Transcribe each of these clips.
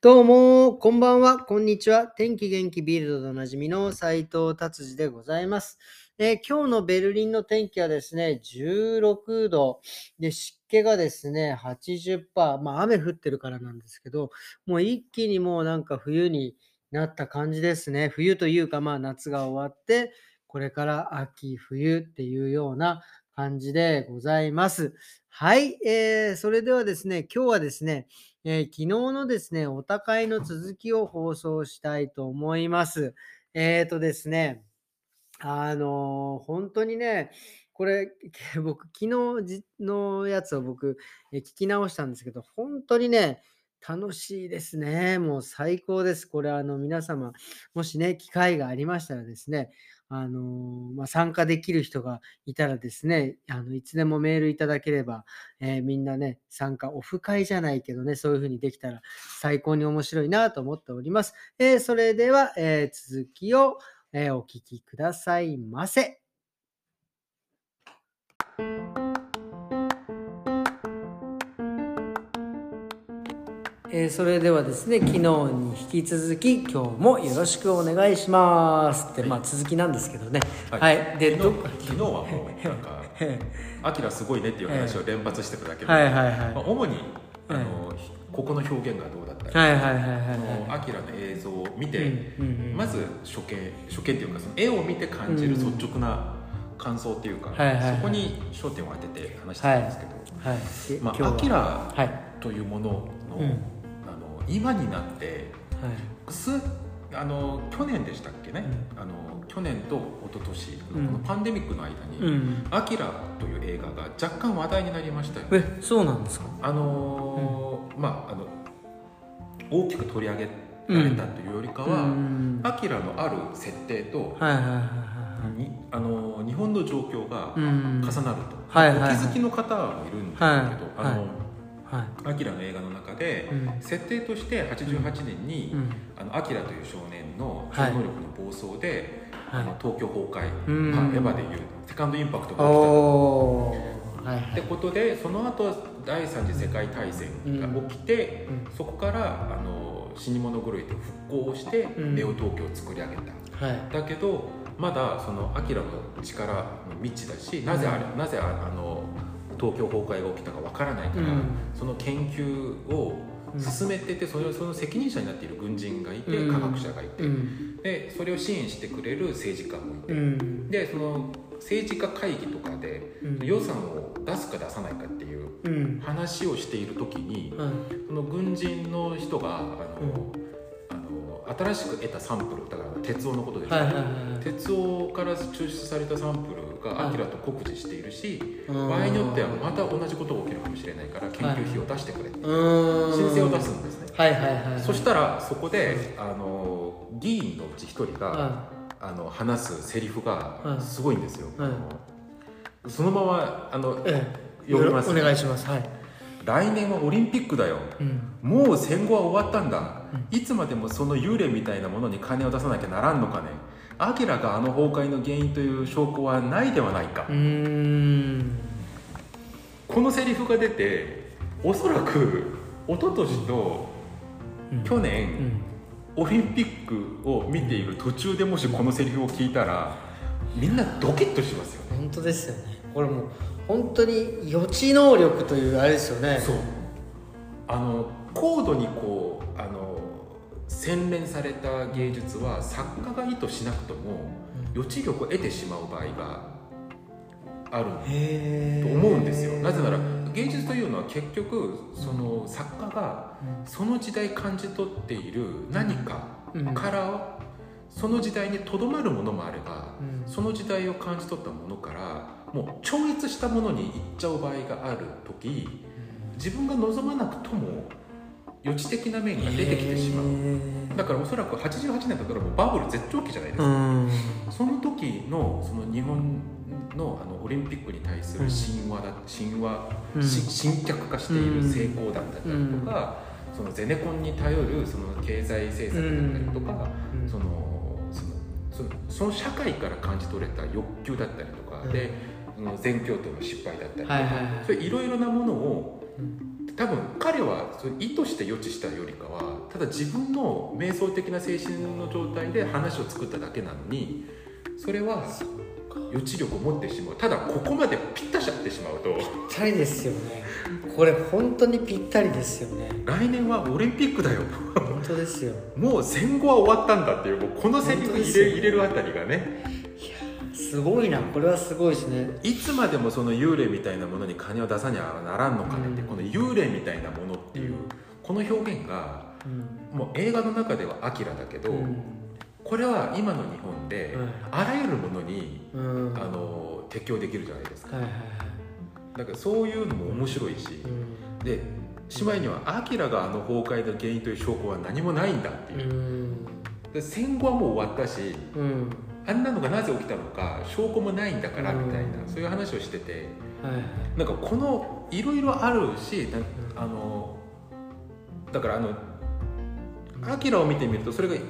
どうも、こんばんは、こんにちは。天気元気ビルドでおなじみの斉藤達治でございます、えー今日のベルリンの天気はですね、16度。で、湿気がですね、80%。まあ、雨降ってるからなんですけど、もう一気にもうなんか冬になった感じですね。冬というか、まあ、夏が終わって、これから秋、冬っていうような感じでございます。はい、えー、それではですね、今日はですね、えー昨日のですね、お高いの続きを放送したいと思います。えーとですね、あのー本当にね、これ、僕、昨日のやつを僕、え聞き直したんですけど、本当にね、楽しいですね。もう最高です。これ、あの、皆様、もしね、機会がありましたらですね、あのまあ、参加できる人がいたらですね、あのいつでもメールいただければ、えーみんなね、参加、オフ会じゃないけどね、そういうふうにできたら最高に面白いなと思っております。えーそれでは、えー続きを、えーお聞きくださいませ。えーそれではですね、昨日に引き続き、今日もよろしくお願いします。って、まあ続きなんですけどね。はい。で、昨ど日はもうなんか「アキラすごいね」っていう話を連発してただけで、はい。はい。はい。まあ、主にあの、はい。ここの表現がどうだったり、はい。はい。はい。はい。そはいのアキラの映像を見て、まず初見初見っていうかその絵を見て感じる率直な感想っていうか、そこに焦点を当てて話してたんですけど、はい。でまあ、アキラはい。というものの今になってはい。すあの去年でしたっけね、あの去年と一昨年のこのパンデミックの間に、うん。アキラという映画が若干話題になりましたよ、え、そうなんですか？あのーまああの大きく取り上げられたというよりかは、うん。アキラのある設定と、はいはいはいはいにあのー日本の状況が。重なると、お気づきの方もいるんですけど、はい。あのはい。アキラの映画の中で、うん。設定として88年に、うん。あのアキラという少年の超はい。能力の暴走で、はい。あの東京崩壊、うん。まあ、エヴァでいうセカンドインパクトが起きた。はいはい。ってことでその後第三次世界大戦が起きて、うん。そこからあの死に物狂いと復興をして、うん。ネオ東京を作り上げた。はい。だけどまだそのアキラの力の未知だしなぜあれ、なぜああの東京崩壊が起きたかわからないから、うんその研究を進めててそれその責任者になっている軍人がいて、うん科学者がいて、うん。でそれを支援してくれる政治家もいて、うん。でその政治家会議とかでうん予算を出すか出さないかっていううん。話をしている時にはい。その軍人の人があの、あの新しく得たサンプルだから鉄夫のことですね、はい。鉄夫から抽出されたサンプルがアキラと酷似しているし、うん場合によってはまた同じことが起きるかもしれないから研究費を出してくれっ。申請を出すんですね、はいはいはい。そしたらそこであの議員のうち一人が、はあの話すセリフはいがすごいんですよ、そのままあのい。ええ。読みますお願いします。はい。来年はオリンピックだようん。もう戦後は終わったんだ、いつまでもその幽霊みたいなものに金を出さなきゃならんのかねアキラがあの崩壊の原因という証拠はないではないか。このセリフが出ておそらく一昨年とうん去年、うん。オリンピックを見ている途中でもしこのセリフを聞いたらみんなドキッとしますよね本当ですよね。これもう本当に予知能力というあれですよね。そうあの高度にこう洗練された芸術は作家が意図しなくとも予知力を得てしまう場合があるへと思うんですよ。なぜなら芸術というのは結局その作家がその時代感じ取っている何かからその時代にとどまるものもあればうん。その時代を感じ取ったものからもう超越したものに行っちゃう場合がある時自分が望まなくとも予知的な面が出てきてしまう。だからおそらく88年だったらもうバブル絶頂期じゃないですか、うん。その時のその日本のあのオリンピックに対する神話だ、神話、うん。脚化している成功だったりとか、そのゼネコンに頼るその経済政策だったりとか、うん。そのそのその社会から感じ取れた欲求だったりとか、うん。でその全教徒の失敗だったりとか、はいはいはい。そういろいろなものを多分彼は意図して予知したよりかはただ自分の瞑想的な精神の状態で話を作っただけなのにそれは予知力を持ってしまう。ただここまでぴったし合ってしまうと。ぴったりですよね。これ本当にぴったりですよね。来年はオリンピックだよ。本当ですよ。もう戦後は終わったんだっていうこのセリフ入れ入れるあたりがねすごいなこれはすごいですね。いつまでもその幽霊みたいなものに金を出さにゃならんのかねって、うん。この幽霊みたいなものっていう、うん。この表現がうん。もう映画の中ではアキラだけど、うん。これは今の日本で、あらゆるものにうん。あの適用できるじゃないですか。はいはいはい。だからそういうのも面白いしうん。でしまいにはアキラがあの崩壊の原因という証拠は何もないんだっていう。う、ん。で戦後はもう終わったしうんあんなのがなぜ起きたのか証拠もないんだからみたいな、うんそういう話をしててはいはい。なんかこのいろいろあるしなあのだからあのアキラを見てみるとそれがいい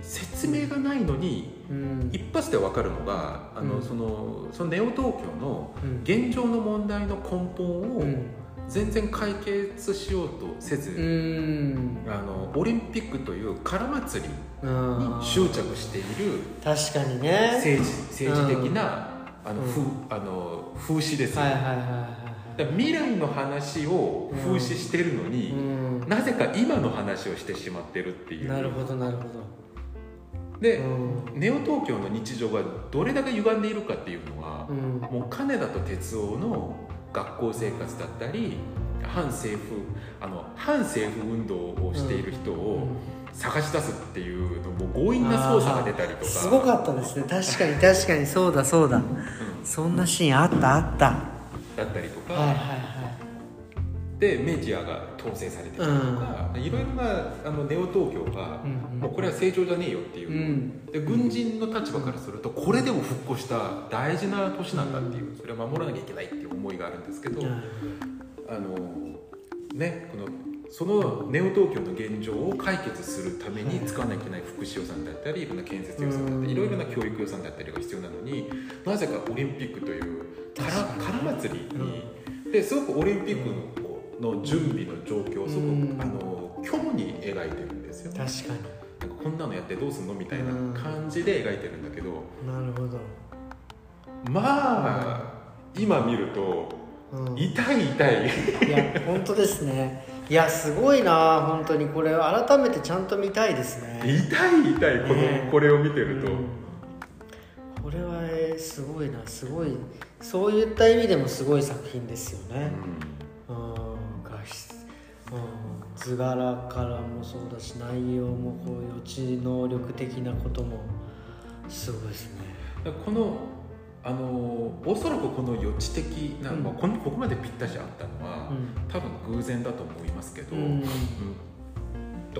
説明がないのにうん。一発で分かるのがあの、うん。そのそのネオ東京のうん。現状の問題の根本をうん全然解決しようとせず、うん。あのオリンピックという空祭りに執着している確かにね。政治政治的な、あのうん。風あの風刺ですよ、はいはいはいはだから未来の話を風刺してるのいに、うん。なぜか今の話をしてしまってるっていう。なるほどなるほで、どうん。ネオ東京の日常がどれだけ歪んでいるかっていうのは、うん。もう金田と哲夫の学校生活だったり反政府あの反政府運動をしている人を探し出すっていうのも強引な捜査が出たりとか。すごかったですね。確かに確かに。そうだそうだ。うん。そんなシーンあったあった。はだったりとか、いはいはい。でメディアが統制されてたりとか、いろいろなあのネオ東京が、うんもうこれは正常じゃねえよっていうう、ん。で軍人の立場からするとこれでも復興した大事な年なんだっていうそれは守らなきゃいけないっていう思いがあるんですけど、うん。あのねこのそのネオ東京の現状を解決するために使わなきゃいけない福祉予算だったりいろんな建設予算だったうん。りいろいろな教育予算だったりが必要なのになぜかオリンピックという空空祭りに、ですごくオリンピックのの準備の状況をすごく、うん。あの虚無に描いてるんですよ。確かなんかこんなのやってどうすんのみたいな感じで描いてるんだけど、になるほど。まあ今見るとうん。痛い痛い。いや本当ですね。いやすごいな本当に。これ改めてちゃんと見たいですね。痛い痛いこの、ね。これを見てると、うん。これはえーすごいなすごい。そういった意味でもすごい作品ですよね。うん図柄からもそうだし内容もこう予知能力的なこともすごいですね。このあのおそらくこの予知的な、うん。まあ、このここまでぴったしあったのは、うん。多分偶然だと思いますけど、うん。うん。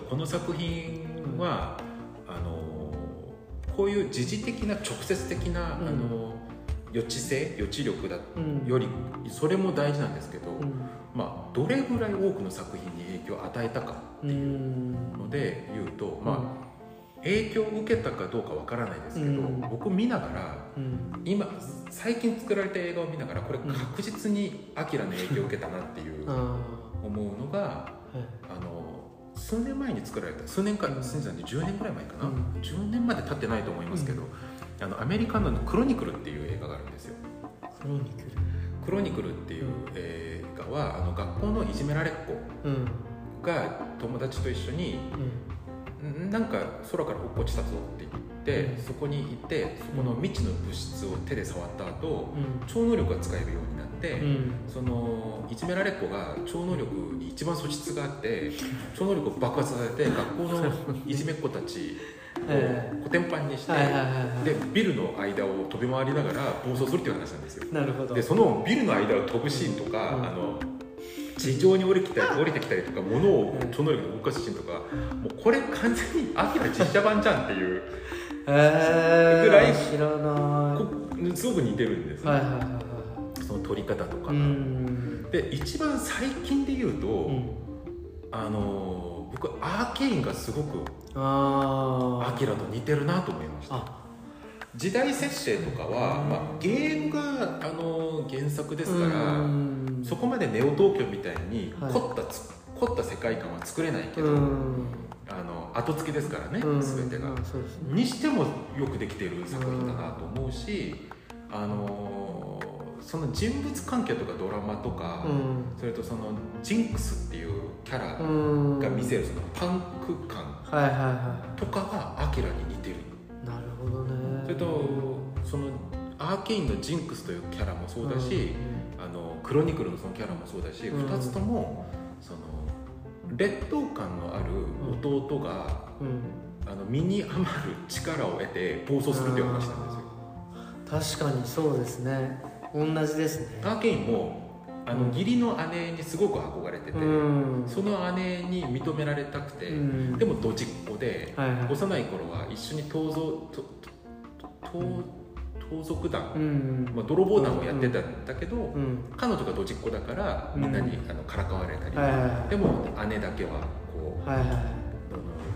この作品は、あのこういう時事的な直接的な、うん。あの予知性予知力だうん。よりそれも大事なんですけど、うんまあ、どれぐらい多くの作品に影響を与えたかうん。ので言うと、まあ、影響を受けたかどうかわからないですけど、うん。僕見ながらうん。今最近作られた映画を見ながらこれ確実にアキラの影響を受けたなっていうあ思うのがあの数年前に作られた数年か数年じゃない10年ぐらい前かな、うん。10年まで経ってないと思いますけど、あのアメリカの「クロニクル」っていう映画があるんですよ。クロニクル。クロニクルっていう映画はあの学校のいじめられっ子うんが友達と一緒にうんん。なんか空から落っこちたぞって言って、うん。そこにいてそこの未知の物質を手で触った後、うん。超能力が使えるようになって、うん。そのいじめられっ子が超能力に一番素質があって 超能力を爆発させて学校のいじめっ子たちをえコテンパンにして、でビルの間を飛び回りながら暴走するっていう話なんですよ。なるほどでそのビルの間を飛ぶシーンとか、うんあの地上に降りてきたり降りてきたりとか物を超能力で動かすシーンとか、もうこれ完全にアキラ実写版じゃんっていうえー、ぐらい知らなこすごく似てるんですね、はいはいはいその撮り方とか、で一番最近で言うと、うんあの僕アーケインがすごくあアキラと似てるなと思いました。あ。時代設定とかは、うん。まあ、ゲームがあの原作ですから、うん。そこまでネオ東京みたいにはい。凝ったつ、凝った世界観は作れないけど、うん。あの後付けですからね、うん。全てが、ね。にしてもよくできてる作品だなと思うし、あのーその人物関係とかドラマとか、うん。それとそのジンクスっていうキャラうん。が見せるそのパンク感はいはいはとかがアキラに似てるいなるほどね。それとそのアーケインのジンクスというキャラもそうだし、あのクロニクルのそのキャラもそうだし、うん2つともその劣等感のある弟が、うん。うんあの身に余る力を得て暴走するっていう話なんですよ。確かにそうですね。同じですね。アーケインもあの義理の姉にすごく憧れてて、うん。その姉に認められたくて、うん。でもドジっ子で、はいはい。幼い頃は一緒に盗賊盗賊団、うん。まあ、泥棒団をやってたんだけど、うん。彼女がドジっ子だからみんなに、あのからかわれたり、はいでも姉だけはこう、はいはい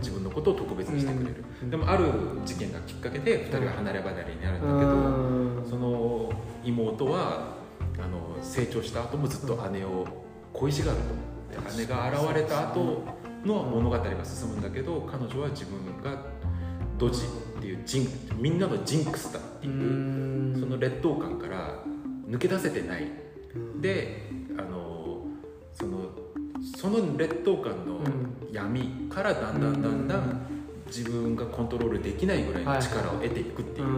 自分のことを特別にしてくれる、うん。でもある事件がきっかけで2人が離れ離れになるんだけど、うん。その妹はあの成長した後もずっと姉を恋しがるとで姉が現れた後の物語が進むんだけど彼女は自分がドジっていうジンみんなのジンクスだってういう、ん。その劣等感から抜け出せてない。うん。であのそのその劣等感の闇からだんだんだんだん。自分がコントロールできないぐらいの力を得ていくっていう。う、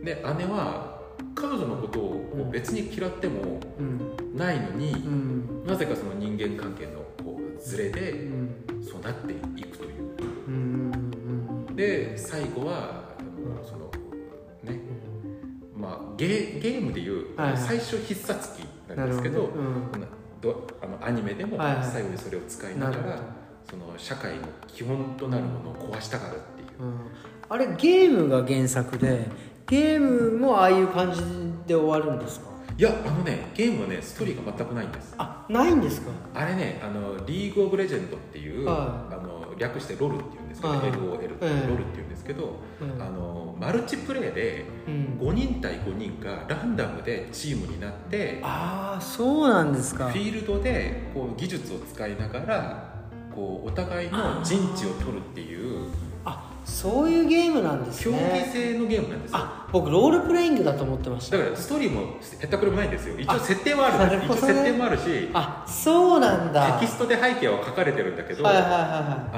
ん。で姉は彼女のことを別に嫌ってもうん。ないのに、うん。なぜかその人間関係のこうズレうでん。そうなっていくという。うんで最後はそのねまあゲゲームでいう、最初必殺技ななんるですけどあのアニメでも最後にそれを使いながら、その社会の基本となるものを壊したがるっていう、うん。あれゲームが原作でゲームもああいう感じで終わるんですか？いやあのねゲームはねストーリーが全くないんです。あないんですか？あれねあのリーグ・オブ・レジェンドっていう、はあの略してロルっていうんですけど、はい。LOL ってええ。ロルっていうんですけど、うん。あのマルチプレイでうん。5人対5人がランダムでチームになってああそうなんですか。フィールドでこう技術を使いながらこうお互いの陣地を取るっていうあそういうゲームなんです競技ね性のゲームなんですよ。あ僕ロールプレイングだと思ってました。だからストーリーもへったくれもないんですよ。一応あ設定はある。一応設定もあるしあそうなんだ。テキストで背景は書かれてるんだけど、はいはいはいはい。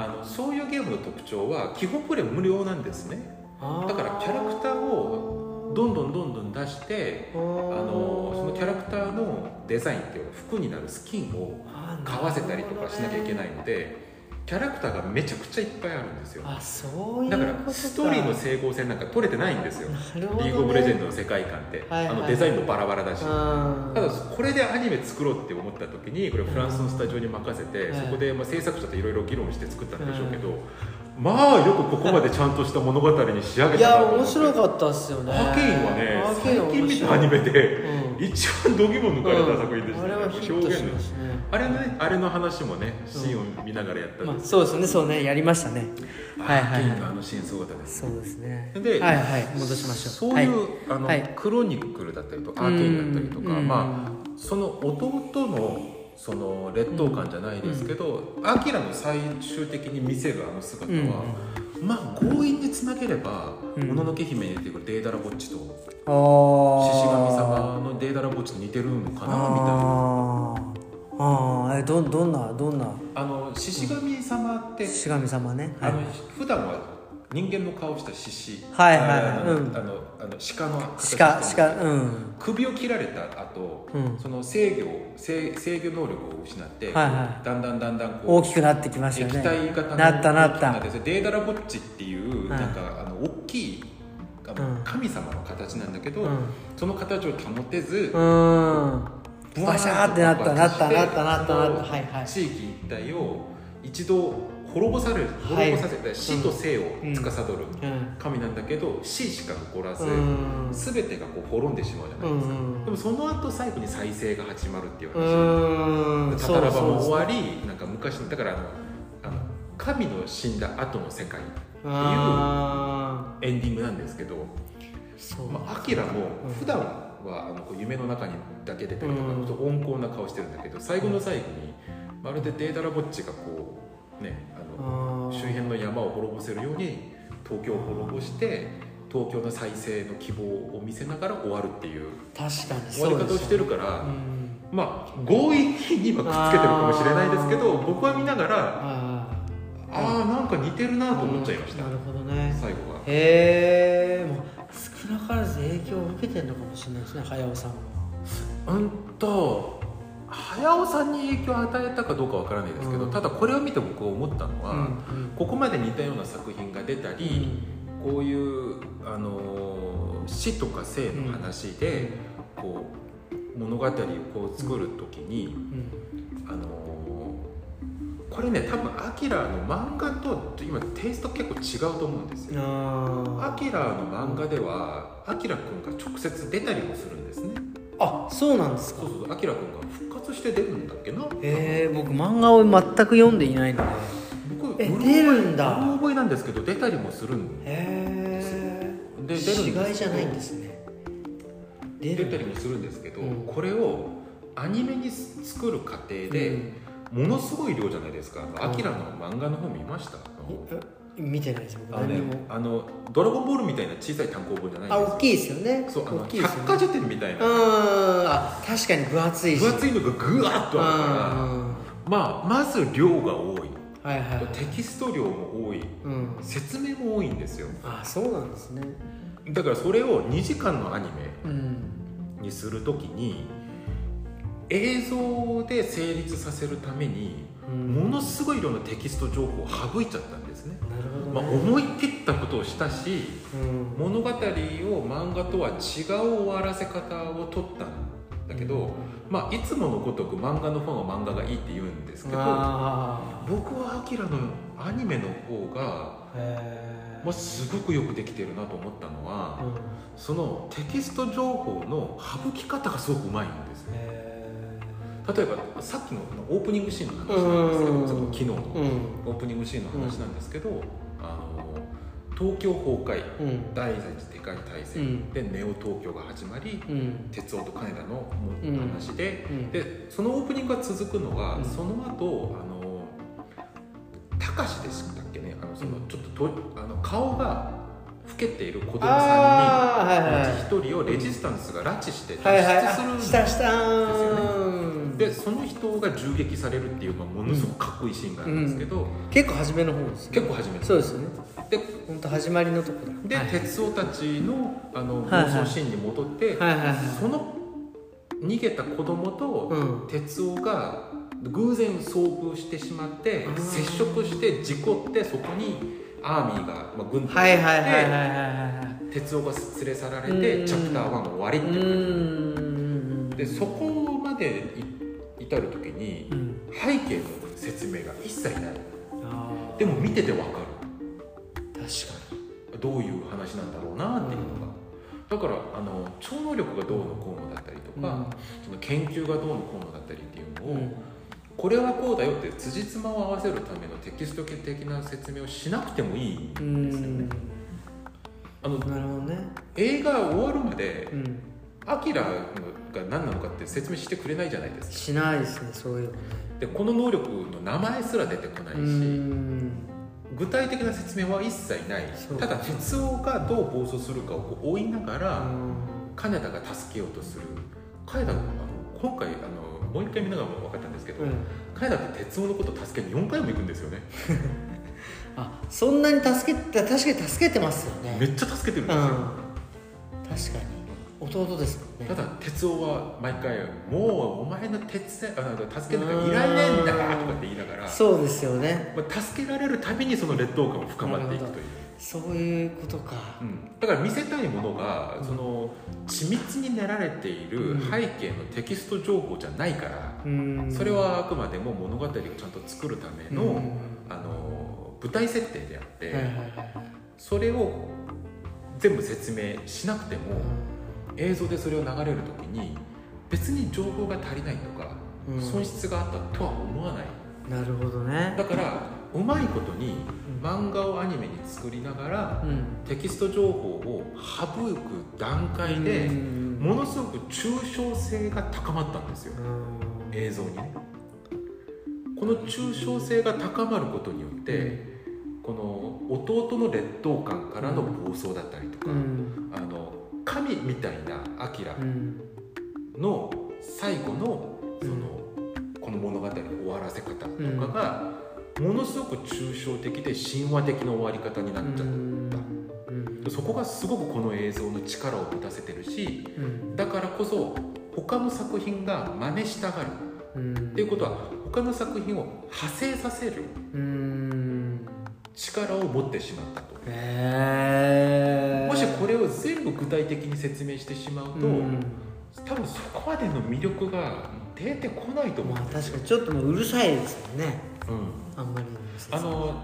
あのそういうゲームの特徴は基本プレイ無料なんですね。だからキャラクターをどんどんどんどん出してあのそのキャラクターのデザインっていうか服になるスキンを買わせたりとかしなきゃいけないのでキャラクターがめちゃくちゃいっぱいあるんですよ。あそういうだからストーリーの整合性なんか取れてないんですよ、ね。リーグ・オブ・レジェンドの世界観って、はいはいあのデザインもバラバラだし、うん。ただこれでアニメ作ろうって思った時にこれフランスのスタジオに任せて、うんそこでまあ制作者といろいろ議論して作ったんでしょうけど、まあよくここまでちゃんとした物語に仕上げいやたなと思って。面白かったっすよね。アーケインはね最近見たアニメで、うん一番度肝抜かれた作品でしたね、うんあれはヒットしましたねあれねあれの話もねシーンを見ながらやったんまあです、そうですねそうねやりましたね。はいはいあのシーンすごかったです。いそうですね。ではいはい戻しましょう。そういう、はい。あの、はい。クロニクルだったりとかアーケインだったりとか、うん。まあその弟のその劣等感じゃないですけど、アキラの最終的に見せるあの姿は、まあ強引につなげれば「うん。もののけ姫」に出てくるデーダラボッチと獅あ子神ー様のデーダラボッチと似てるのかなみたいな。あーあーえどどんなどんな？あの獅子神様って、獅子神様ね。はい。あの普段は人間の顔した獅子。はいはいはい。あの,、うん。あのあの鹿の形鹿鹿うん。首を切られた後、うん。その制御制制御能力を失って、はいはい。だんだんだんだんこう大きくなってきましたよ液ね体型のなったなった。デーダラボッチっていう、はいなんかあの大きいあの、うん。神様の形なんだけど、うん。その形を保てず、うんバシャーってなったなったなったなったなった。はいはい。地域一帯を一度滅ぼされるはい。滅ぼさせて、死と生を司るうん。神なんだけど死しか残らず、うん。全てがこう滅んでしまうじゃないですか、うん。でもその後最後に再生が始まるっていうう話、んタタラバも終わりりなんか昔のだからあのあの神の死んだ後の世界っていうあエンディングなんですけど、まあ、アキラも普段はあのこう夢の中にだけ出たりとか、温厚な顔してるんだけど最後の最後にまるでデータラボッチがこうねあの周辺の山を滅ぼせるように東京を滅ぼして東京の再生の希望を見せながら終わるっていう確かに終わり方をしてるから、うん。まあ強引にはくっつけてるかもしれないですけど僕は見ながらあああなんか似てるなと思っちゃいました、なるほどね。最後は。へえもう少なからず影響を受けてるのかもしれないですね早尾さん。はうんと早尾さんに影響を与えたかどうかわからないですけど、うん。ただこれを見て僕が思ったのは、うんここまで似たような作品が出たり、こういう、あのー死とか生の話で、こう物語をこう作る時に、うん。あのーこれね多分アキラの漫画と今テイスト結構違うと思うんですよ。あアキラの漫画ではアキラくんが直接出たりもするんですね。あそうなんですか。そうそうアキラくんが復活して出るんだっけな。へえ僕漫画を全く読んでいないので。僕え出るんだ。覚えなんですけど出たりもするんへえで出るんですけど死骸じゃないんですね。出出たりもするんですけど、うん。これをアニメに作る過程で、ものすごい量じゃないですか。アキラの漫画の方見ました、え見てないです僕。あのねあのドラゴンボールみたいな小さい単行本じゃないんですよ。あ大きいですよね。そうあの百科事典みたいな。うん。あ確かに分厚いし。分厚いのがぐわっとあるから。うん。まあまず量が多い。はいはい。はいテキスト量も多い。うん。説明も多いんですよ。あそうなんですね。だからそれを2時間のアニメうん。にするときに映像で成立させるためにうん。ものすごい量のテキスト情報を省いちゃったんですね、なるほまあ、どね思い切ったことをしたしうん。物語を漫画とは違う終わらせ方を取ったんだけど、まあ、いつものごとく漫画の方の漫画がいいって言うんですけどあ僕はアキラのアニメの方が、まあ、すごくよくできてるなと思ったのは、そのテキスト情報の省き方がすごくうまいんですね。へ例えばさっきのオープニングシーンの話なんですけうん。どその昨日のオープニングシーンの話なんですけど、あの東京崩壊うん第二次世界大戦、うん。でネオ東京が始まりうん。鉄夫と金田の話で、うん。でそのオープニングが続くのは、うん。その後あの高志でしたっけねあのそのうん。ちょっととあの顔が老けている子供あーはいはい3人のうち1人をレジスタンスが拉致して脱出するんあしたしたでその人が銃撃されるっていうのはものすごくかっこいいシーンがあるんですけど、結構初めの方ですね。結構初めてそうですよね。で本当始まりのとこだ。で、はい鉄夫たちのあのはいはい。暴走シーンに戻って、その逃げた子供とうん。鉄夫が偶然遭遇してしまってあー接触して事故ってそこにアーミーが、まあ、軍隊はいはいはいはいがはい来てはい。鉄夫が連れ去られうんてチャプター1終わりってういうでそこまでい至る時にうん背景の説明が一切ない。でも見ててわか確かるどういう話なんだろうなっていうのが。だからあの超能力がどうのこうのだったりとにか、その研究がどうのこうのだったりっていうのを、うん。これはこうだよって辻褄を合わせるためのテキスト的な説明をしなくてもいいんですうよね。ん。あのね。映画終わるまでうんアキラが何なのかって説明してくれないじゃないですか。しないですねそういうの。ねでこの能力の名前すら出てこないし、うん。具体的な説明は一切ない。ただ鉄夫がどう暴走するかを追いながら、うん。金田が助けようとする。金田のあの今回あのもう一回見ながら分かったんですけど、うん。金田って鉄夫のこと助けに4回も行くんですよね。あそんなに助けて確かに助けてますよね。めっちゃ助けてるんですよ、うん。確かに弟ですね。ただ哲夫は毎回「もうお前の手伝いあ助けなんかいらねえんだ」とかって言いながら、そうですよね。まあ、助けられるたびにその劣等感も深まっていくという、そういうことか。うん、だから見せたいものが、うんその緻密に練られているうん。背景のテキスト情報じゃないから、うん。それはあくまでも物語をちゃんと作るための、うん。あの舞台設定であって、それを全部説明しなくても、映像でそれを流れる時に別に情報が足りないとか、うん。損失があったとは思わない。なるほどね。だからうまいことに漫画をアニメに作りながらうん。テキスト情報を省く段階でうん。ものすごく抽象性が高まったんですよ。うん。映像にね。この抽象性が高まることによってこの弟の劣等感からの暴走だったりとか、うん。あの神みたいなアキラうん。の最後のその、この物語の終わらせ方とかが、ものすごく抽象的で神話的な終わり方になっちゃった、うん。そこがすごくこの映像の力を持たせてるしうん。だからこそ他の作品が真似したがる。うん。っていうことは他の作品を派生させるうん。力を持ってしまったと。へえもしこれを全部具体的に説明してしまうと、うん。多分そこまでの魅力が出てこないと思まあうんですよ。確かに。ちょっともううるさいですよね。うん。あんまりあの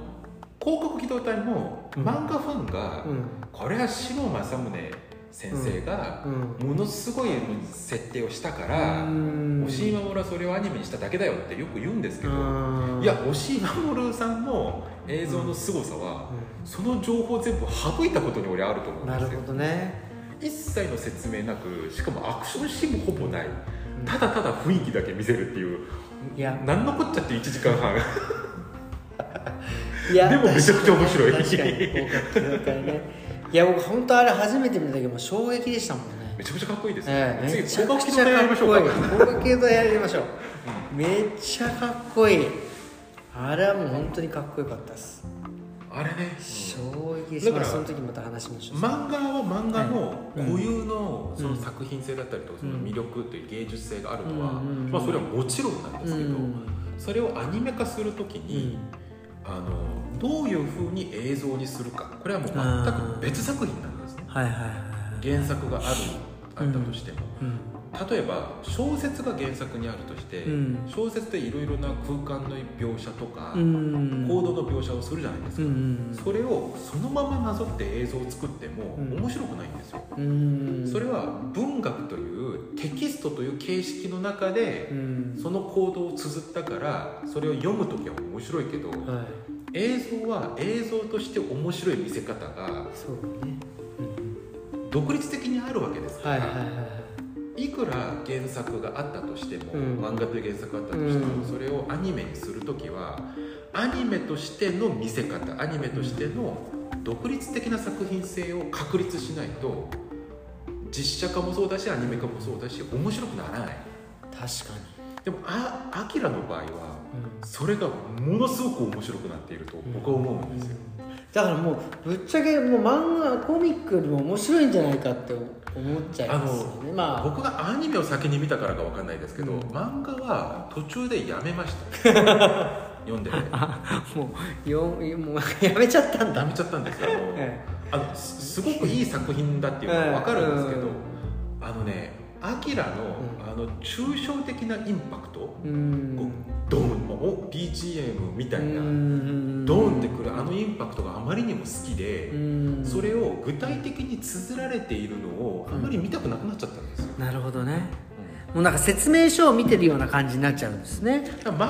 広告機動隊もうん。漫画ファンが、うん。これは下正宗先生がうん。ものすごい設定をしたから、うん。押井守はそれをアニメにしただけだよってよく言うんですけど、うん。いや押井守さんの映像の凄さは、その情報を全部省いたことに俺あると思うんですよ。なるほどね。一切の説明なくしかもアクションシーンもほぼない。ただただ雰囲気だけ見せるっていう。いや。何のこっちゃって1時間半。いやでもめちゃくちゃ面白いいや僕本当あれ初めて見た時もう衝撃でしたもんね。めちゃくちゃかっこいいですよ、ええめ次ちゃくやりかっこいいましょうか。広角機動隊やりましょう。めっちゃかっこいい。あれはもう本当にかっこよかったです。あれね、衝撃でだからすその時また話しましょう。漫画は漫画のはい固有のその作品性だったりとかその魅力という芸術性があるのは、うんまあ、それはもちろんなんですけど、うんそれをアニメ化するときに、あのどういうふうに映像にするか。これはもう全く別作品なんですね。はいはいはい原作があるあったとしても、うん例えば小説が原作にあるとして、うん。小説でいろいろな空間の描写とか、うん。行動の描写をするじゃないですか、うんそれをそのままなぞって映像を作ってもうん。面白くないんですよ、うん。それは文学というテキストという形式の中でうん。その行動を綴ったからそれを読む時は面白いけどはい。映像は映像として面白い見せ方がね。独立的にあるわけですから、はいはいはいはいいくら原作があったとしても、うん。漫画という原作があったとしても、うん。それをアニメにする時はアニメとしての見せ方アニメとしての独立的な作品性を確立しないと実写化もそうだしアニメ化もそうだし面白くならない。確かでもあアキラの場合はに、それがものすごく面白くなっていると僕は思うんですよ、だからもうぶっちゃけもう漫画コミックよりも面白いんじゃないかって思っちゃいますよね。まあ。僕がアニメを先に見たからかわかんないですけど、うん。漫画は途中でやめました。読んでてもうよもうやめちゃったんだ。やめちゃったんですよ。あのえあのすすごくいい作品だっていうのは分かるんですけど、うん。あのねアキラの,、あの抽象的なインパクト、えうん。ドーンお BGM みたいな、うんドーンってくるあのインパクトがあまりにも好きで、うん。それを具体的に綴られているのをあまり見たくなくなっちゃったんですよ、なるほどね。もうなんか説明書を見てるような感じになっちゃうんですね。漫画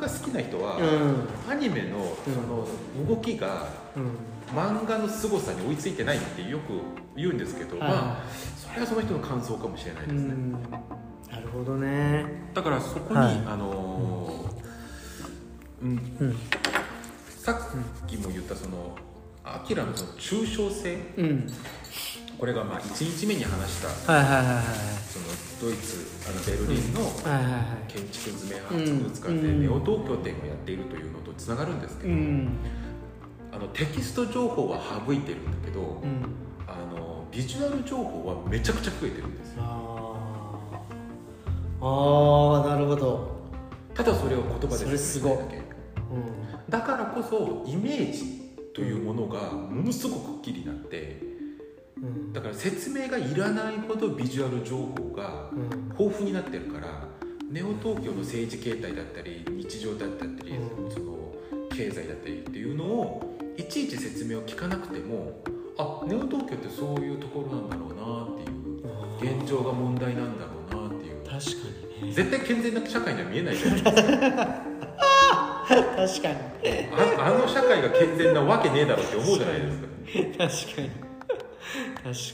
が好きな人は、うん。アニメのその動きがうん漫画の凄さに追いついてないってよく言うんですけど、はい。まあそれはその人の感想かもしれないですね、うん。なるほどね。だからそこに、はい。あのーうん。うん。さっきも言ったそのアキラのその抽象性。うん。これがまあ1日目に話したはいはいはいはいそのドイツあのベルリンの建築図面博物館でうん。ネオ東京展をやっているというのとつながるんですけど、うんあのテキスト情報は省いてるんだけど、うん。あのビジュアル情報はめちゃくちゃ増えてるんですよ。あー。あーなるほど。ただそれを言葉で説明だけ。だからこそイメージというものがものすごくくっきりになってうんうん。だから説明がいらないほどビジュアル情報がうん。豊富になってるからネオ東京の政治形態だったり日常だったり、うん。その経済だったりっていうのをいちいち説明を聞かなくてもあネオ東京ってそういうところなんだろうなっていう現状が問題なんだろうなっていう。確かにね。絶対健全な社会には見えないじゃないですか。確かにああの社会が健全なわけねえだろって思うじゃないですか。確かに。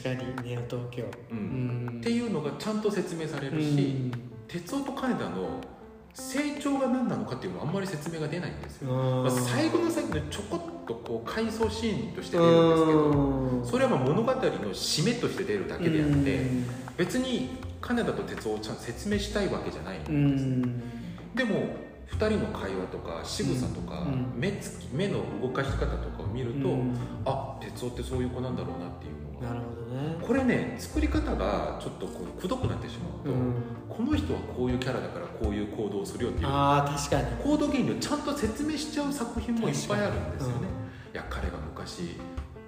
確かにネオ東京。ううん。んっていうのがちゃんと説明されうるし、ん。哲夫と金田の成長が何なのかっていうのはあんまり説明が出ないんですよ、うん。まあ、最後の最後でちょこっとこう回想シーンとして出るんですけどうん。それはまあ物語の締めとして出るだけであってうん。別に金田と哲夫をちゃんと説明したいわけじゃないんです、うん。でも2人の会話とか仕草とか、うん。目つき目の動かし方とかを見ると、うん。あ哲夫ってそういう子なんだろうなっていうのが。なるほどね。これね作り方がちょっとこうくどくなってしまうと、うん。この人はこういうキャラだからこういう行動をするよっていう。ああ確かに。行動原理をちゃんと説明しちゃう作品もいっぱいあるんですよね、確いや彼が昔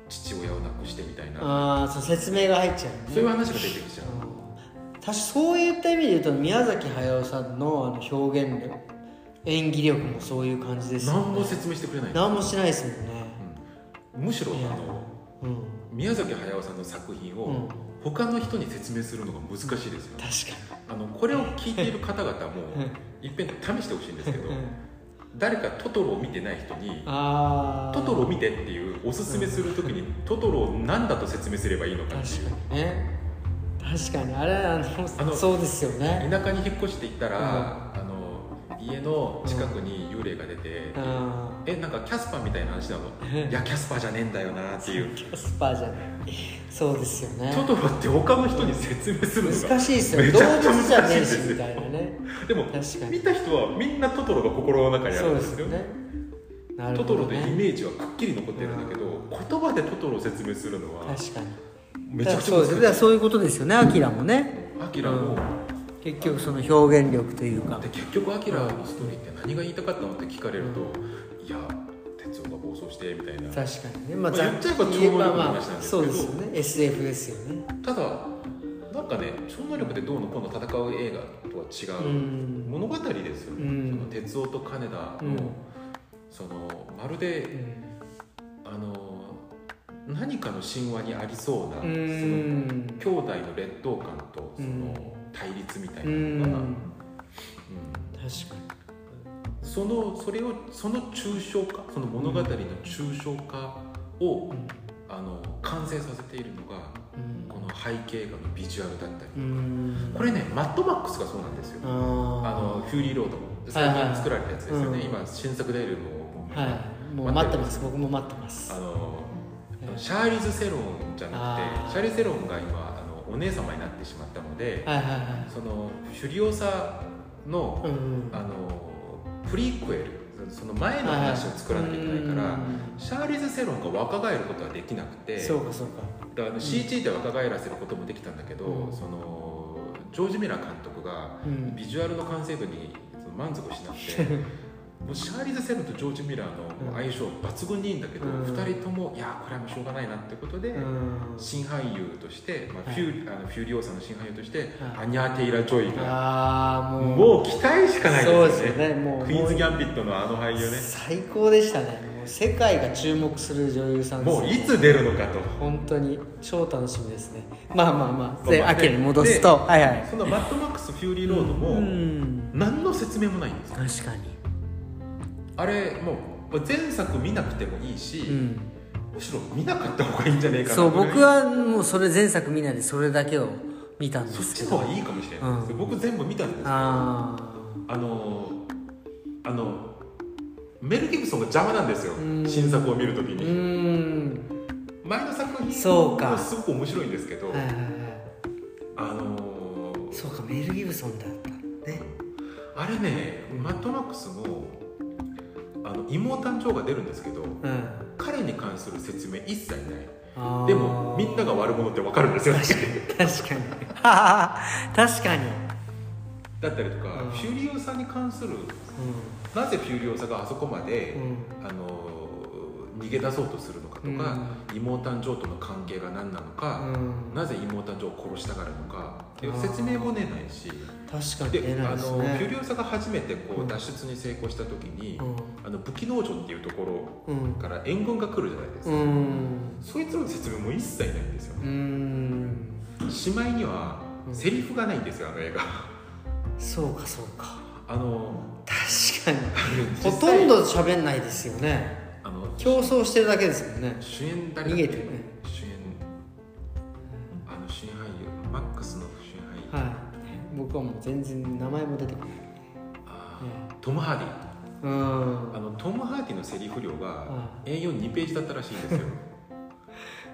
父親を亡くしてみたいな、ああそう説明が入っちゃうね。そういう話が出てきちゃう、うん。確かそういった意味で言うと宮崎駿さんのあの表現力演技力もそういう感じですよね。何も説明してくれない、何もしないですもんね。うん。むしろあのうん。宮崎駿さんの作品をうん。他の人に説明するのが難しいですよ、確あのこれを聞いている方々もかにいっぺん試してほしいんですけどうん。誰かトトロを見てない人にトトロを見てっていうおすすめするときに トトロを何だと説明すればいいのかって確いう。かにね。確かに。あれあのそうですよね。田舎に引っ越していったら、あの家の近くに幽霊が出て、あえなんかキャスパーみたいな話なの？ーいやキャスパーじゃねえんだよなっていう。キャスパーじゃないそうですよね。トトロって他の人に説明するのが難しいですよめ動物じゃねえ難しみたいなね。でも見た人はみんなトトロが心の中にあそうるんですよ。ねなるトトロでイメージはくっきり残ってるんだけど、言葉でトトロを説明するのは確かに。めちゃくちゃ難しい。そういうことですよねアキラもね。アキラも、結局その表現力というか。で結局アキラのストーリーって何が言いたかったのって聞かれると、いや哲夫が暴走してみたいな。確かにね。ままあ言っちゃえば超能力の話なんですけど。そうですよね。SF ですよね。ただなんかね超能力でどうのこうの戦う映画とは違う。うん。物語ですよね、うん。その哲夫と金田の、うん。そのまるであの何かの神話にありそうな、うそのん兄弟の劣等感とそうん。の対立みたいなうんのが、うん。確かそのそれをその抽象化その物語の抽象化を、にあの完成させているのがうん。この背景画のビジュアルだったりうん。これねマッドマックスがそうなんですよ。ああのフューリーロード。も最はいはい。近作られたやつですよね、うん。今新作出るのをーはい。もう待ってます。僕も待ってます。あのシャーリーズ・セロンじゃなくてシャーリーズ・セロンが今お姉様になってしまったので、はいはいはい。そのフュリオサの,、うん。あのプリークエルその前の話を作らなきゃいけないから、シャーリーズ・セロンが若返ることはできなくてそうかそうか。だから CG で若返らせることもできたんだけど、うん。そのジョージ・ミラー監督がうん。ビジュアルの完成度に満足しなくてもう シャーリーズ・セロンとジョージ・ミラーの相性抜群にいいんだけど、うん。2人ともいやこれはもうしょうがないなってことで、うん。新俳優として、まあはい。フューあのフューリオーサの新俳優として、はい。アニャ・テイラー・ジョイがああもう。もう期待しかないですよねですよねもう。クイーンズ・ギャンビットのあの俳優ね。最高でしたね。もう世界が注目する女優さんですもういつ出るのかと。本当に超楽しみですね。まあまあまあ。でアキラに戻すと。はいはい。そのマッドマックス・フューリー・ロードも、うん。何の説明もないんですよ。確かにあれもう前作見なくてもいいし、うん。むしろ見なかった方がいいんじゃねえかなそう僕はもうそれ前作見ないでそれだけを見たんでそっすけど。ちの方がいいかもしれない。です、うん僕全部見たんですよああのあのメル・ギブソンが邪魔なんですよ。うん。新作を見るときに。ん。前の作品そうか。もすごく面白いんですけど、はいはいはい。あのーそうかメル・ギブソンだったね。あれねマッドマックスもあの妹誕生が出るんですけどうん。彼に関する説明一切ない。でもみんなが悪者って分かるんですよ確かに。確かに。確かに、だったりとか、うん。フューリオサに関するなぜフューリオサがあそこまで、うん。あの逃げ出そうとするのかとか、妹誕生との関係が何なのか、うん。なぜ妹誕生を殺したがるのか説明も出ないし確かに出であのないですね。フューリオサが初めてこうん。う脱出に成功した時に、うあの武器農場っていうところんうんから援軍が来るじゃないですか、うん。そいつらの説明も一切ないんですようん。しまいにはうん。セリフがないんですよあの映画。そうかそうか。あの確確かに。ほとんど喋んないですよね競争してるだけですもんね。主演誰だ逃げてるね。主演あの主演俳優マックスの主演俳優、はい。僕はもう全然名前も出てこない。トム・ハーディ。うん。あのトム・ハーディのセリフ量がは A42 ページだったらしいんですよ。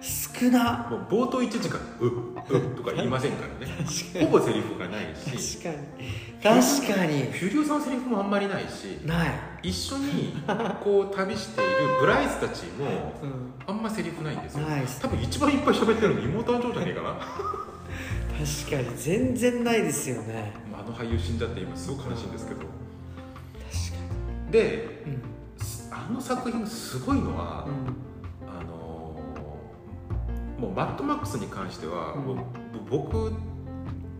少な。もう冒頭1時間「うっうっ」とか言いませんからね。ほぼセリフがないし。確かに。確かに。フュリオさんのセリフもあんまりないし。ない、一緒にこう旅しているブライスたちもうん、あんまセリフないんですよ。ないです多分一番いっぱい喋ってるの妹誕生じゃねえかな。確かに全然ないですよね。まああの俳優死んじゃって今すごく悲しいんですけど。確かでにあの作品すごいのは、うん、あのもうマッドマックスに関しては、うん。僕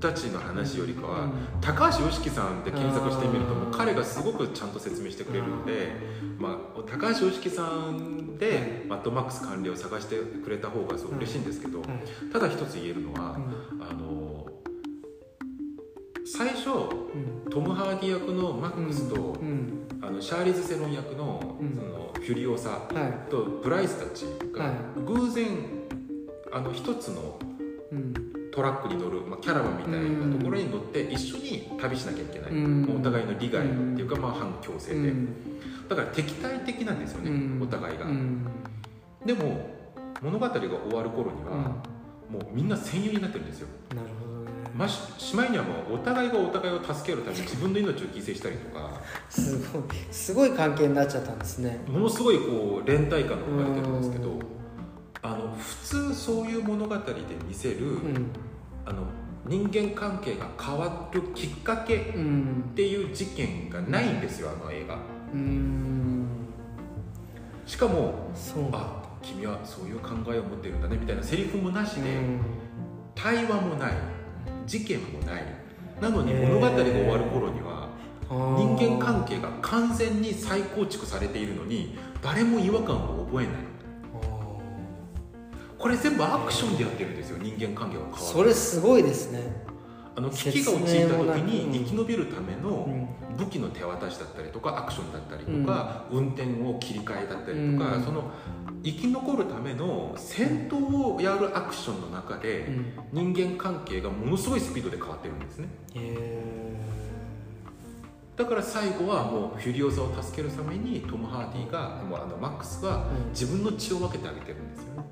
たちの話よりかは、うん。高橋良樹さんで検索してみるともう彼がすごくちゃんと説明してくれるので、まあ、高橋良樹さんでマッドマックス関連を探してくれた方がすごく嬉しいんですけど、はいただ一つ言えるのは、うん。あの最初うん。トム・ハーディ役のマックスと、うん。あのシャーリーズ・セロン役の,、うん。そのフュリオサはい。とブライスたちがはい。偶然あの一つのうんトラックに乗る、まあ、キャラバンみたいなところに乗って一緒に旅しなきゃいけない、うん。お互いの利害っていうか、まあ、反強制で、うん。だから敵対的なんですよね、うん。お互いが、うん。でも物語が終わる頃にうん。は、もうみんな戦友になってるんですよ。なるほどね。まししまいにはもうお互いがお互いを助けるために自分の命を犠牲したりとか。すごいすごい関係になっちゃったんですね。ものすごいこう連帯感が生まれてるんですけどうん。あの普通そういう物語で見せる、うんあの人間関係が変わるきっかけっうん。ていう事件がないんですよあの映画。うん。しかもあ君はそういう考えを持ってるんだねみたいなセリフもなしで、うん。対話もない事件もない。なのに物語が終わる頃には人間関係が完全に再構築されているのに誰も違和感を覚えないこれ全部アクションでやってるんですよ人間関係が変わる。それすごいですね。あの危機が陥った時に生き延びるためのうん。武器の手渡しだったりとかアクションだったりとか、運転を切り替えだったりとか、うん。その生き残るための戦闘をやるアクションの中で、人間関係がものすごいスピードで変わってるんですね。へだから最後はもうフュリオサを助けるためにトム・ハーディがもうあのマックスはうん。自分の血を分けてあげてるんですよね、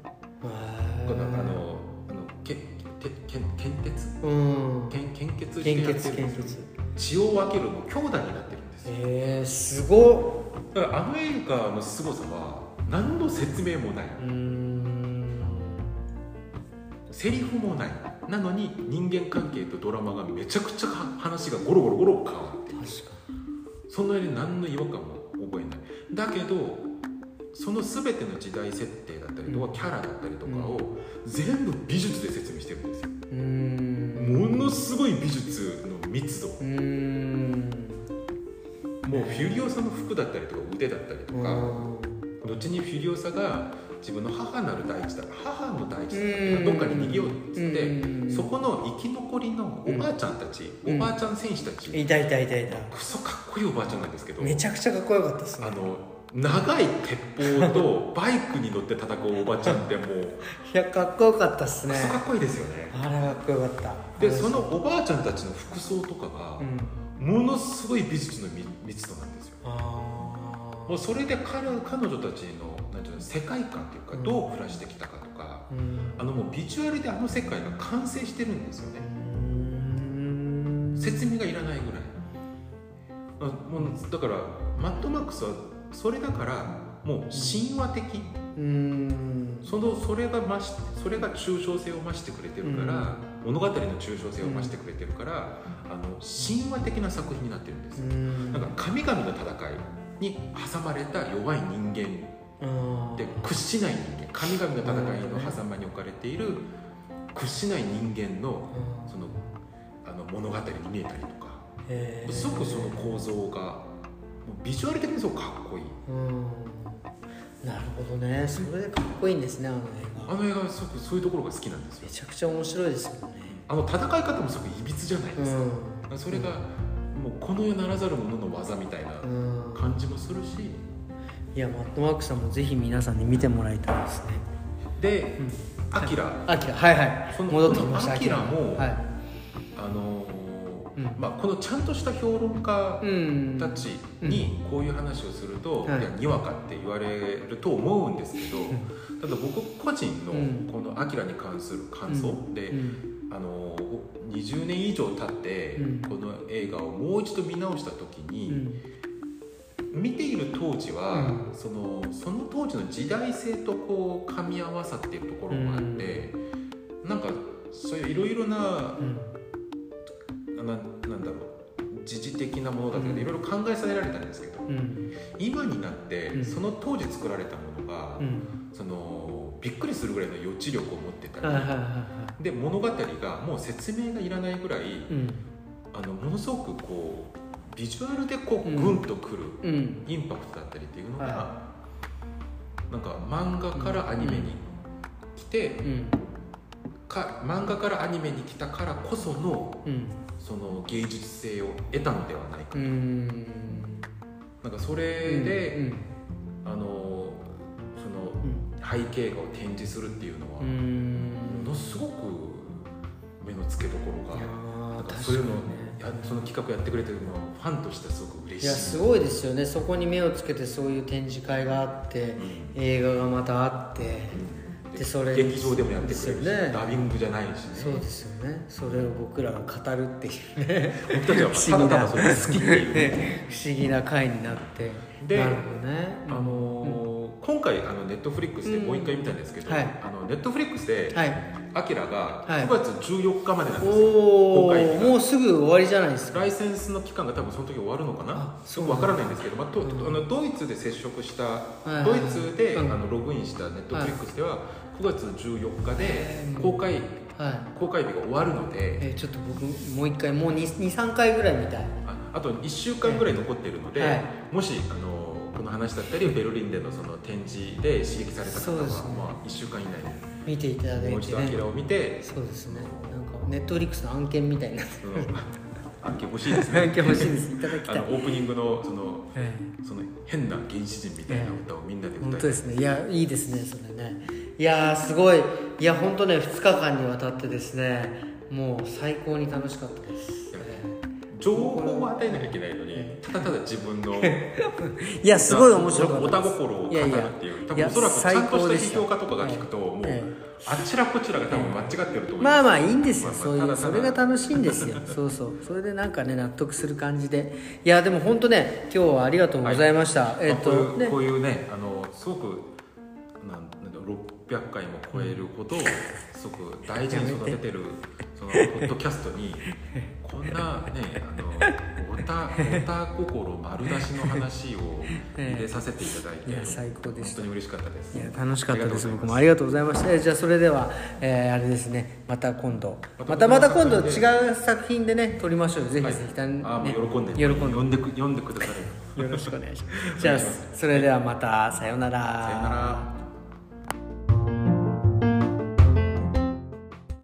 あのあのけけけ献血うん。献献血してやって献血献るんですよ。血血を分けるもう兄弟になってるんですよ。えー、すごっ。だからあの映画の凄さは何の説明もない。うーん。セリフもない。なのに人間関係とドラマがめちゃくちゃ話がゴロゴロゴロ変わって確かそんなに何の違和感も覚えない。だけどその全ての時代設定だったりとか、うん。キャラだったりとかを全部美術で説明してるんですよ。ものすごい美術の密度。もうフュリオサの服だったりとか腕だったりとか、後にフュリオサが自分の母なる大地だ母の大地だったからどっかに逃げようっつって、うん。そこの生き残りのおばあちゃんたち、うん。おばあちゃん選手たち、いたいたいたいた。クソかっこいいおばあちゃんなんですけどめちゃくちゃかっこよかったですね。あの長い鉄砲とバイクに乗って戦うおばちゃんってもう いやかっこよかったっすね。かっこいいですよね。あれかっこよかった。でそのおばあちゃんたちの服装とかがうん。ものすごい美術の密密度なんですよ。あもうそれで彼彼女たちのなんていうの世界観っていうかうん。どう暮らしてきたかとか、ーうん。あのもうビジュアルであの世界が完成してるんですよね。うん。説明がいらないぐらい。あもうだからマッドマックスはそれだからもう神話的。うん。そのそれが増しそれが抽象性を増してくれてるから、物語の抽象性を増してくれてるから、あの神話的な作品になってるんですん。なんか神々の戦いに挟まれた弱い人間。うんで屈しない人間。神々の戦いの狭間に置かれている屈しない人間のそのあの物語に見えたりとか。すごくその構造がビジュアル的にすごくかっこいい。うん。なるほどね。それでかっこいいんですねあの映画。あの映画はすごくそういうところが好きなんですよ。めちゃくちゃ面白いですよね。あの戦い方もすごくいびつじゃないですか、うん。それがもうこの世ならざる者の技みたいなうん。感じもするし。いやマットマックスさんもぜひ皆さんに見てもらいたいですね。で「アキラ。アキラ。はいはい。戻ってきましたアキラ。もはい。あのーうん。まあ、このちゃんとした評論家うん。たちにこういう話をすると、はい。いやにわかって言われると思うんですけど、ただ僕個人のうん。この「アキラに関する感想で、うん。あの20年以上経ってうん。この映画をもう一度見直した時うに、ん。見ている当時は、うん。そのその当時の時代性とこう噛み合わさっているところもあって、なんかそういういろいろなうんななんだろう。時事的なものだったりうん。いろいろ考えさせられたんですけど、うん。今になって、うん。その当時作られたものが、うん。そのびっくりするぐらいの予知力を持ってた。り、で物語がもう説明がいらないぐらい、あのものすごくこうビジュアルでこううん。グンとくる、うん。インパクトだったりっていうのが、はなんか漫画からアニメに来て、うん。か漫画からアニメに来たからこそのうんその芸術性を得たのではないか、うん。なんかそれで、うんあのそのうん。背景画を展示するっていうのは、うん。ものすごく目の付けどころがそういうのやその企画やってくれてるのはファンとしてはすごく嬉しい。いやすごいですよね。そこに目をつけてそういう展示会があってうん。映画がまたあってでそれ劇場でもやってくれるし、ね。ダビングじゃないしね。そうですよね。それを僕らが語るっていうね。僕たちは不思議なただただそれ。が好きっていう不思議な回になって。でね。あのー今回あのネットフリックスでもう一回見たんですけど、うんはい。あのネットフリックスではい「アキラがはい。9月14日までなんですよ、おお公開日が。もうすぐ終わりじゃないですか。ライセンスの期間が多分その時終わるのかな。あすごくわからないんですけど、まあ、とあのドイツで接触した、はい。ドイツで、うん。あのログインしたネットフリックスでは9月14日で公開はい。公開日が終わるので。えーちょっと僕もう一回もう23回ぐらい見たい。ああと1週間ぐらい残っているので、はい。もしあのこの話だったりベルリンでのその展示で刺激された方は、ね。まあ、1週間以内見ていただいてね。一度アキラを見て。そうですね。なんかネットフリックスの案件みたいになって案件欲しいですね。案件欲しいです。いただきたい。オープニングのそのえその変な原始人みたいな歌をみんなで歌いえ本当ですね。いやいいですねそれね。いやーすごい。いや本当ね2日間にわたってですねもう最高に楽しかったです。や情報を与えなきゃいけないのにただただ自分の いやすごい面白かったおた心を語るっていう多分おそらくちゃんとした批評家とかが聞くともうえあちらこちらが多分間違ってると思います。まあまあいいんですよ、まあまあそういうそれが楽しいんですよ。そうそう。それでなんかね納得する感じで。いやでも本当ね今日はありがとうございました、えっ、とまあこういうね。こういうねあのすごくなんなんだろう600回も超えるほど すごく大事に育ててるそのポッドキャストにこんなねあのおたおた心丸出しの話を入れさせていただいて、いや最高でした。本当に嬉しかったです。いや楽しかったです。僕もありがとうございました。えじゃあそれでは、えーあれですね。また今度。またまた今度違う作品でね撮りましょうぜひはい。ぜひ、ね。あもう喜んで喜んで呼んでく呼んでくださるよろしくお願いします。じゃあそれではまた。さようなら。さようなら